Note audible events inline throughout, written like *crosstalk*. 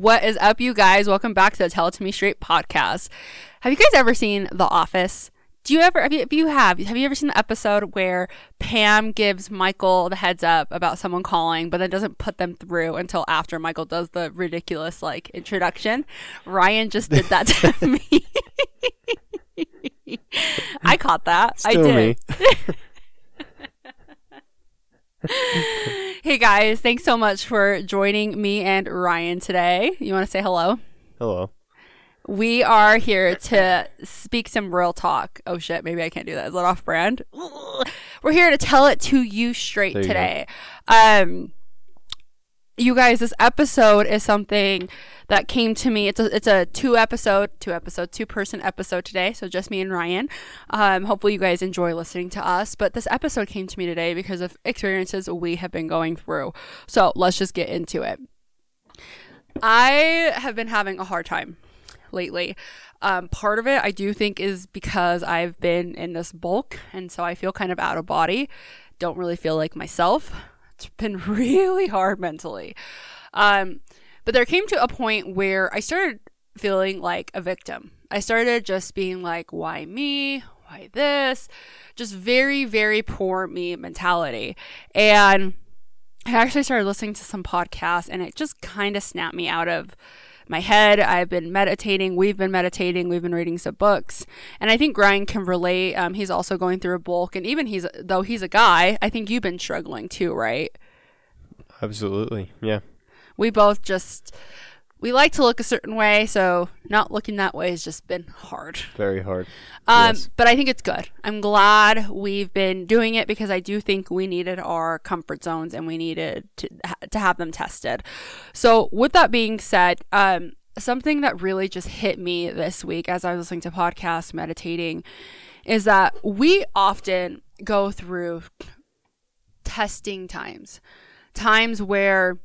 What is up, you guys? Welcome back to the Tell It To Me Straight podcast. Have you guys ever seen The Office? Do you ever, if you, if you have, have you ever seen the episode where Pam gives Michael the heads up about someone calling, but then doesn't put them through until after Michael does the ridiculous, like, introduction? Ryan just did that to *laughs* me. *laughs* I caught that. Still I did. *laughs* hey guys, thanks so much for joining me and Ryan today. You want to say hello? Hello. We are here to speak some real talk. Oh shit, maybe I can't do that. Is that off brand? We're here to tell it to you straight There you today. Um you guys, this episode is something that came to me. It's a it's a two episode, two episode, two person episode today. So just me and Ryan. Um, hopefully you guys enjoy listening to us. But this episode came to me today because of experiences we have been going through. So let's just get into it. I have been having a hard time lately. Um, part of it I do think is because I've been in this bulk, and so I feel kind of out of body. Don't really feel like myself. It's been *laughs* really hard mentally. Um, but there came to a point where I started feeling like a victim. I started just being like, why me? Why this? Just very, very poor me mentality. And I actually started listening to some podcasts and it just kind of snapped me out of my head. I've been meditating. We've been meditating. We've been reading some books. And I think Ryan can relate. Um, he's also going through a bulk. And even he's, though he's a guy, I think you've been struggling too, right? Absolutely. Yeah. we both just we like to look a certain way so not looking that way has just been hard Very hard. um, Yes. but i think it's good i'm glad we've been doing it because i do think we needed our comfort zones and we needed to, to have them tested so with that being said um, something that really just hit me this week as i was listening to podcasts meditating is that we often go through testing times times where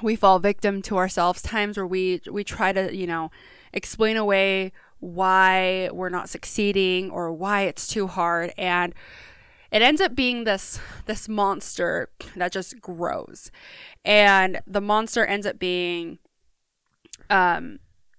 we fall victim to ourselves. Times where we we try to you know explain away why we're not succeeding or why it's too hard. And it ends up being this this monster that just grows. And the monster ends up being um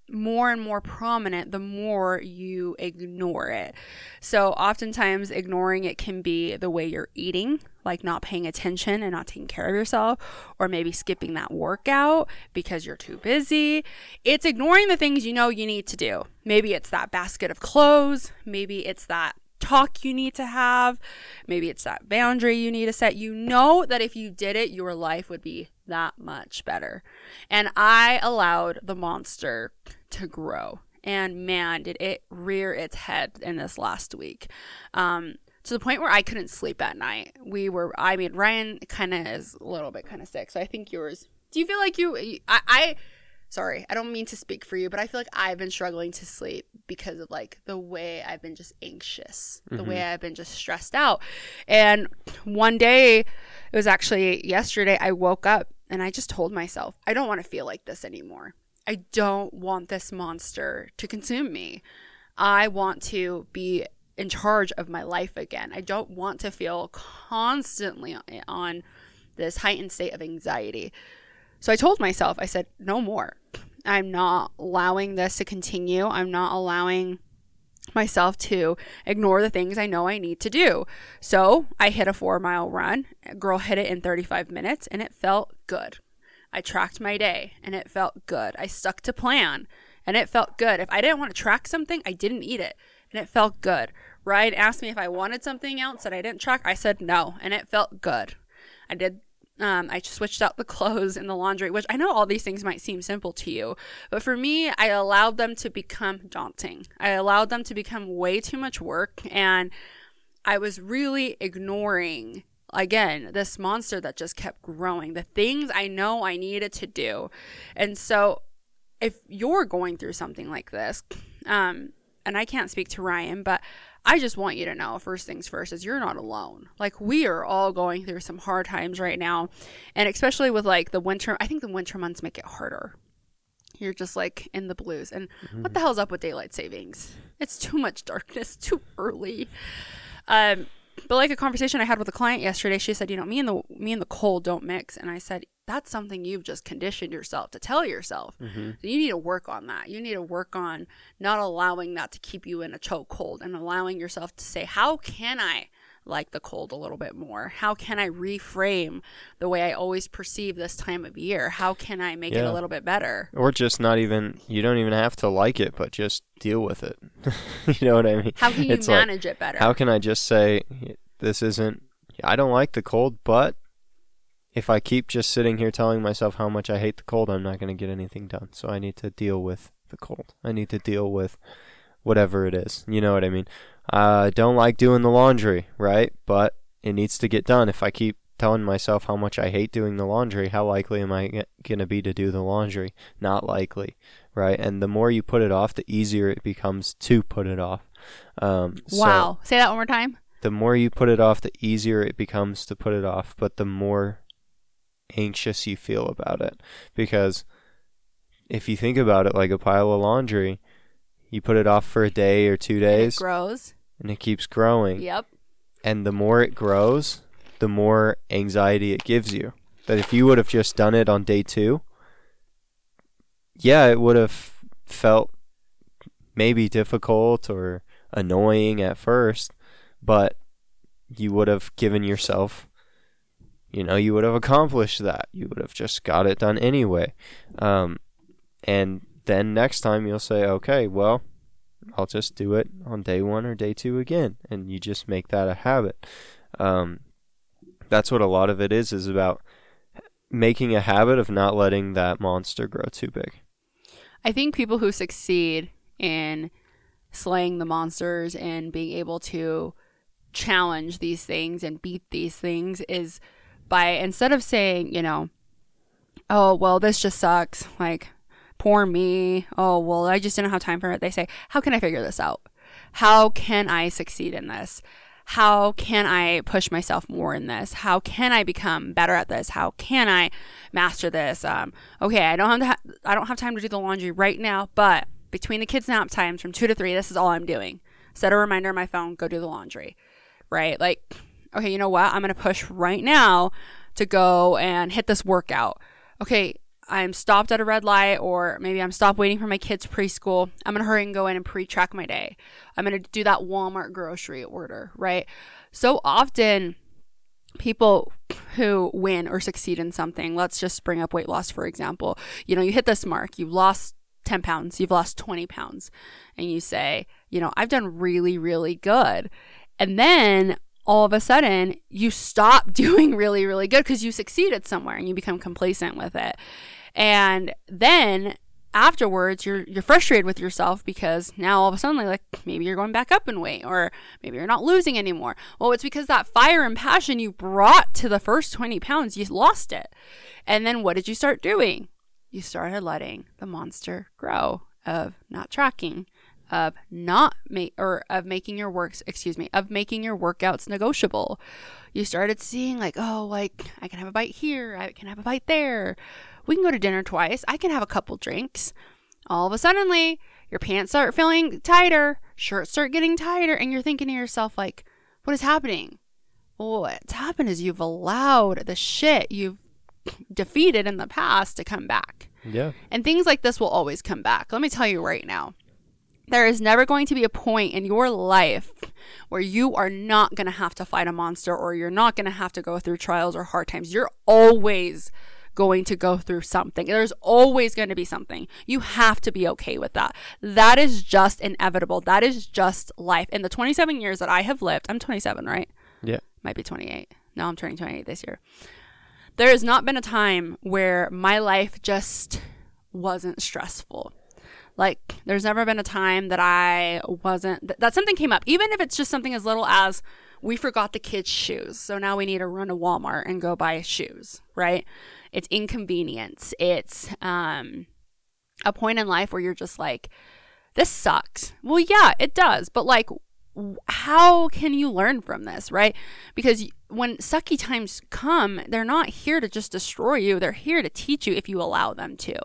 more and more prominent the more you ignore it. So, oftentimes, ignoring it can be the way you're eating, like not paying attention and not taking care of yourself, or maybe skipping that workout because you're too busy. It's ignoring the things you know you need to do. Maybe it's that basket of clothes, maybe it's that talk you need to have, maybe it's that boundary you need to set. You know that if you did it, your life would be that much better. And I allowed the monster to grow. And man, did it rear its head in this last week. Um, to the point where I couldn't sleep at night. We were, I mean, Ryan kind of is a little bit kind of sick. So I think yours, do you feel like you, I, I, sorry, I don't mean to speak for you, but I feel like I've been struggling to sleep because of like the way I've been just anxious, the way mm-hmm. I've been just stressed out. And one day, it was actually yesterday, I woke up and I just told myself, I don't want to feel like this anymore. I don't want this monster to consume me. I want to be in charge of my life again. I don't want to feel constantly on this heightened state of anxiety. So I told myself, I said, no more. I'm not allowing this to continue. I'm not allowing myself to ignore the things I know I need to do. So I hit a four mile run. Girl hit it in 35 minutes and it felt good. I tracked my day and it felt good. I stuck to plan and it felt good. If I didn't want to track something, I didn't eat it and it felt good. Ryan asked me if I wanted something else that I didn't track. I said no and it felt good. I did um, I switched out the *laughs* clothes in the laundry, which I know all these things might seem simple to you, but for me, I allowed them to become daunting. I allowed them to become way too much work, and I was really ignoring, again, this monster that just kept growing, the things I know I needed to do. And so, if you're going through something like this, um, and I can't speak to Ryan, but I just want you to know first things first is you're not alone. Like we are all going through some hard times right now. And especially with like the winter, I think the winter months make it harder. You're just like in the blues. And what the hell's up with daylight savings? It's too much darkness, *laughs* too early. Um but like a conversation I had with a client yesterday, she said, "You know, me and the me and the cold don't mix." And I said, that's something you've just conditioned yourself to tell yourself. hmm So you need to work on that. You need to work on not allowing that to keep you in a chokehold and allowing yourself to say, how can I like the cold a little bit more? How can I reframe the way I always perceive this time of year? How can I make it a little bit better? Or just not even. You don't even have to like it, but just deal with it. *laughs* you know what I mean? How can you It's like, manage it better? How can I just say this isn't? I don't like the cold, but if I keep just sitting here telling myself how much I hate the cold, I'm not going to get anything done. So I need to deal with the cold. I need to deal with whatever it is. You know what I mean? I don't like doing the laundry, right? But it needs to get done. If I keep telling myself how much I hate doing the laundry, how likely am I going to be to do the laundry? Not likely, right? And the more you put it off, the easier it becomes to put it off. Um, so- wow. Say that one more time. the more you put it off, the easier it becomes to put it off, but the more anxious you feel about it. Because if you think about it like a pile of laundry, you put it off for a day or two And days It grows. and it keeps growing. Yep. And the more it grows, the more anxiety it gives you. That if you would have just done it on day two, yeah, it would have felt maybe difficult or annoying at first, but you would have given yourself, you know, you would have accomplished that. You would have just got it done anyway. Um, and then next time you'll say, okay, well, I'll just do it on day one or day two again. And you just make that a habit. Um, that's what a lot of it is, is about making a habit of not letting that monster grow too big. I think people who succeed in slaying the monsters and being able to challenge these things and beat these things is by instead of saying, you know, oh, well, this just sucks, like, poor me, oh, well, I just didn't have time for it, they say, how can I figure this out? How can I succeed in this? How can I push myself more in this? How can I become better at this? How can I master this? Um, okay, I don't have ha- I don't have time to do the laundry right now, but between the kids' nap times from two to three, this is all I'm doing. Set a reminder on my phone, go do the laundry. Right? Like, okay, you know what? I'm gonna push right now to go and hit this workout. Okay, I'm stopped at a red light, or maybe I'm stopped waiting for my kids' preschool. I'm gonna hurry and go in and pre track my day. I'm gonna do that Walmart grocery order, right? So often, people who win or succeed in something, let's just bring up weight loss, for example. You know, you hit this mark, you've lost 10 pounds, you've lost 20 pounds, and you say, you know, I've done really, really good. And then all of a sudden, you stop *laughs* doing really, really good because you succeeded somewhere and you become complacent with it. And then afterwards you're you're frustrated with yourself because now all of a sudden like maybe you're going back up in weight or maybe you're not losing anymore. Well, it's because that fire and passion you brought to the first 20 pounds, you lost it. And then what did you start doing? You started letting the monster grow of not tracking, of not make or of making your works, excuse me, of making your workouts negotiable. You started seeing like, oh, like I can have a bite here, I can have a bite there. We can go to dinner twice. I can have a couple drinks. All of a suddenly, your pants start feeling tighter, shirts start getting tighter, and you're thinking to yourself like, what is happening? Well, what's happened is you've allowed the shit you've defeated in the past to come back. Yeah. And things like this will always come back. Let me tell you right now. There is never going to be a point in your life where you are not going to have to fight a monster or you're not going to have to go through trials or hard times. You're always going to go through something. There's always going to be something. You have to be okay with that. That is just inevitable. That is just life. In the 27 years that I have lived, I'm 27, right? Yeah. Might be 28. No, I'm turning 28 this year. There has not been a time where my life just wasn't stressful. Like, there's never been a time that I wasn't, that, that something came up, even if it's just something as little as we forgot the kids' shoes. So now we need to run to Walmart and go buy shoes, right? It's inconvenience. It's um, a point in life where you're just like, this sucks. Well, yeah, it does. But like, how can you learn from this, right? Because when sucky times come, they're not here to just destroy you. They're here to teach you if you allow them to.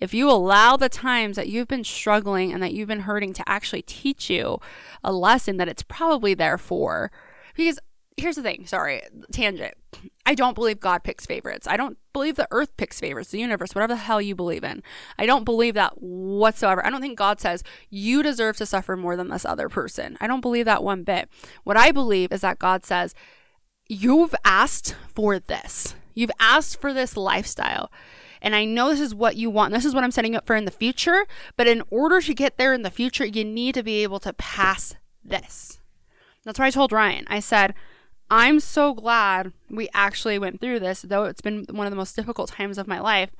If you allow the times that you've been struggling and that you've been hurting to actually teach you a lesson that it's probably there for. Because here's the thing sorry, tangent. I don't believe God picks favorites. I don't believe the earth picks favorites, the universe, whatever the hell you believe in. I don't believe that whatsoever. I don't think God says you deserve to suffer more than this other person. I don't believe that one bit. What I believe is that God says, You've asked for this. You've asked for this lifestyle. And I know this is what you want. This is what I'm setting up for in the future. But in order to get there in the future, you need to be able to pass this. That's what I told Ryan. I said, I'm so glad we actually went through this, though it's been one of the most difficult times of my life,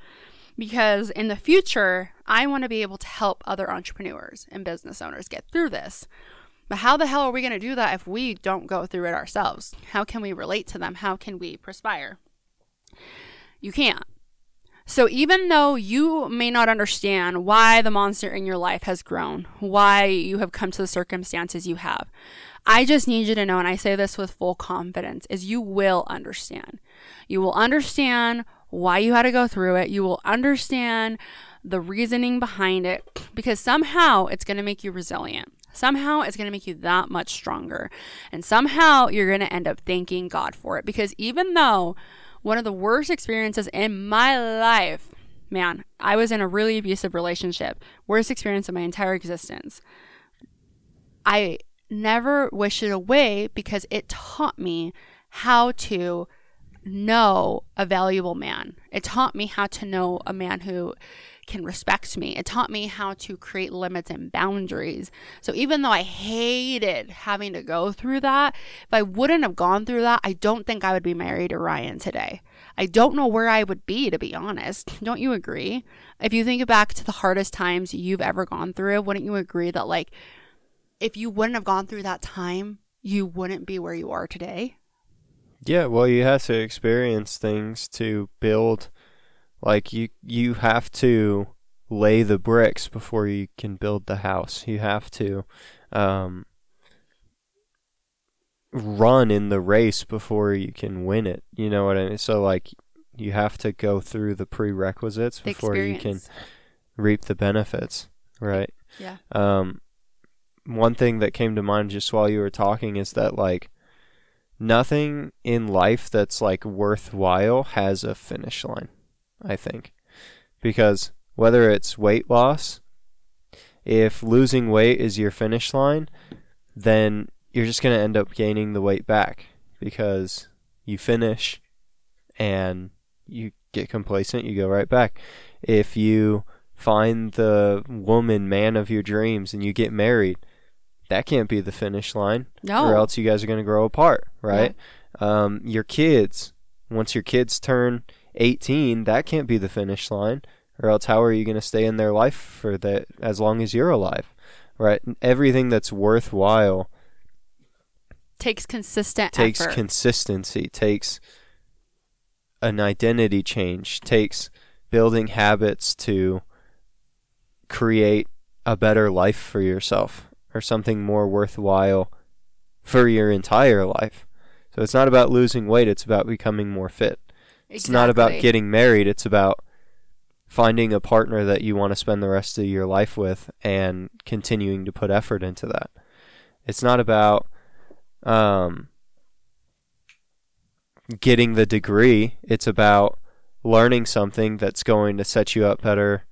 because in the future, I want to be able to help other entrepreneurs and business owners get through this. But how the hell are we going to do that if we don't go through it ourselves? How can we relate to them? How can we perspire? You can't. So, even though you may not understand why the monster in your life has grown, why you have come to the circumstances you have, I just need you to know, and I say this with full confidence, is you will understand. You will understand why you had to go through it. You will understand the reasoning behind it because somehow it's going to make you resilient. Somehow it's going to make you that much stronger. And somehow you're going to end up thanking God for it because even though one of the worst experiences in my life, man, I was in a really abusive relationship, worst experience of my entire existence. I never wish it away because it taught me how to know a valuable man. It taught me how to know a man who can respect me. It taught me how to create limits and boundaries. So even though I hated having to go through that, if I wouldn't have gone through that, I don't think I would be married to Ryan today. I don't know where I would be, to be honest. *laughs* Don't you agree? If you think back to the hardest times you've ever gone through, wouldn't you agree that, like, if you wouldn't have gone through that time, you wouldn't be where you are today. Yeah, well, you have to experience things to build. Like you, you have to lay the bricks before you can build the house. You have to um, run in the race before you can win it. You know what I mean? So like, you have to go through the prerequisites The before you can reap the benefits, right? Yeah. Um, one thing that came to mind just while you were talking is that like nothing in life that's like worthwhile has a finish line. I think because whether it's weight loss, if losing weight is your finish line, then you're just gonna end up gaining the weight back because you finish and you get complacent, you go right back. If you find the woman, man of your dreams, and you get married, that can't be the finish line, No. or else you guys are going to grow apart, right? Um, your kids, once your kids turn 18, that can't be the finish line, or else how are you going to stay in their life for that as long as you're alive, right? Everything that's worthwhile Takes consistent takes effort. consistency, takes an identity change, takes building habits to create a better life for yourself or something more worthwhile for your entire life. So it's not about losing weight, it's about becoming more fit. It's not about getting married, it's about finding a partner that you want to spend the rest of your life with and continuing to put effort into that. It's not about um, getting the degree, it's about learning something that's going to set you up better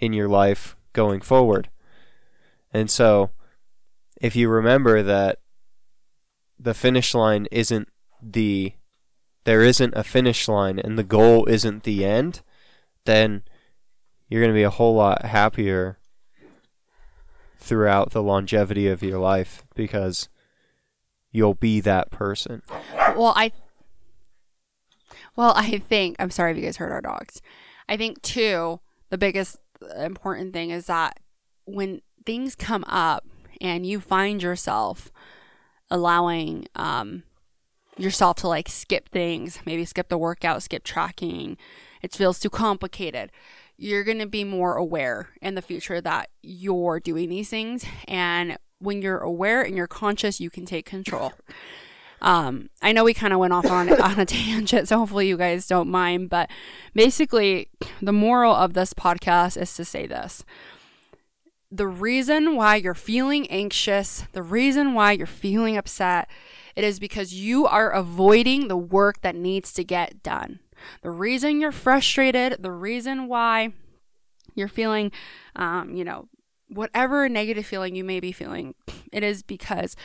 in your life going forward. And so, if you remember that the finish line isn't the there isn't a finish line and the goal isn't the end, then you're going to be a whole lot happier throughout the longevity of your life because you'll be that person. Well, I Well, I think I'm sorry if you guys heard our dogs. I think too the biggest important thing is that when things come up and you find yourself allowing um yourself to like skip things, maybe skip the workout, skip tracking, it feels too complicated. You're going to be more aware in the future that you're doing these things and when you're aware and you're conscious, you can take control. *laughs* Um, I know we kind of went off on *laughs* on a tangent, so hopefully you guys don't mind. But basically, the moral of this podcast is to say this: the reason why you're feeling anxious, the reason why you're feeling upset, it is because you are avoiding the work that needs to get done. The reason you're frustrated, the reason why you're feeling, um, you know, whatever negative feeling you may be feeling, it is because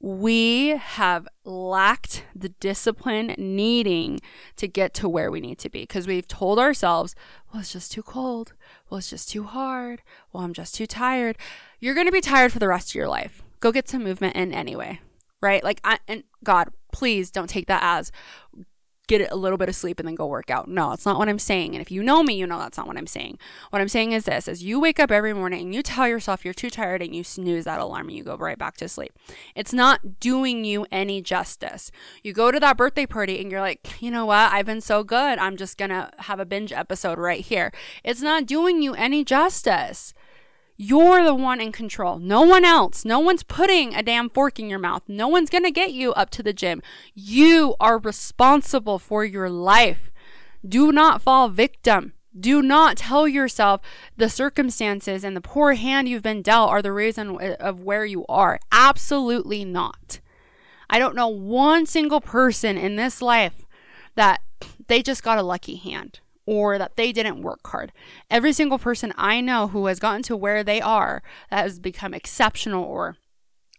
we have lacked the discipline needing to get to where we need to be because we've told ourselves, well, it's just too cold. Well, it's just too hard. Well, I'm just too tired. You're going to be tired for the rest of your life. Go get some movement in anyway, right? Like, I, and God, please don't take that as get a little bit of sleep and then go work out. No, it's not what I'm saying. And if you know me, you know that's not what I'm saying. What I'm saying is this as you wake up every morning and you tell yourself you're too tired and you snooze that alarm and you go right back to sleep. It's not doing you any justice. You go to that birthday party and you're like, you know what? I've been so good. I'm just going to have a binge episode right here. It's not doing you any justice. You're the one in control. No one else. No one's putting a damn fork in your mouth. No one's going to get you up to the gym. You are responsible for your life. Do not fall victim. Do not tell yourself the circumstances and the poor hand you've been dealt are the reason of where you are. Absolutely not. I don't know one single person in this life that they just got a lucky hand or that they didn't work hard. Every single person I know who has gotten to where they are that has become exceptional or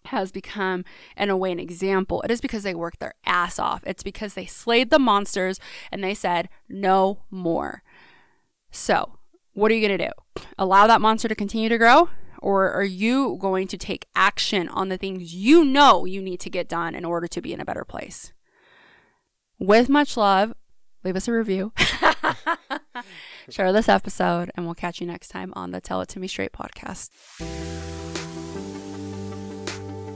has become in a way an example it is because they worked their ass off. It's because they slayed the monsters and they said no more. So what are you going to do? Allow that monster to continue to grow? Or are you going to take action on the things you know you need to get done in order to be in a better place? With much love leave us a review, *laughs* share this episode, and we'll catch you next time on the Tell It To Me Straight podcast.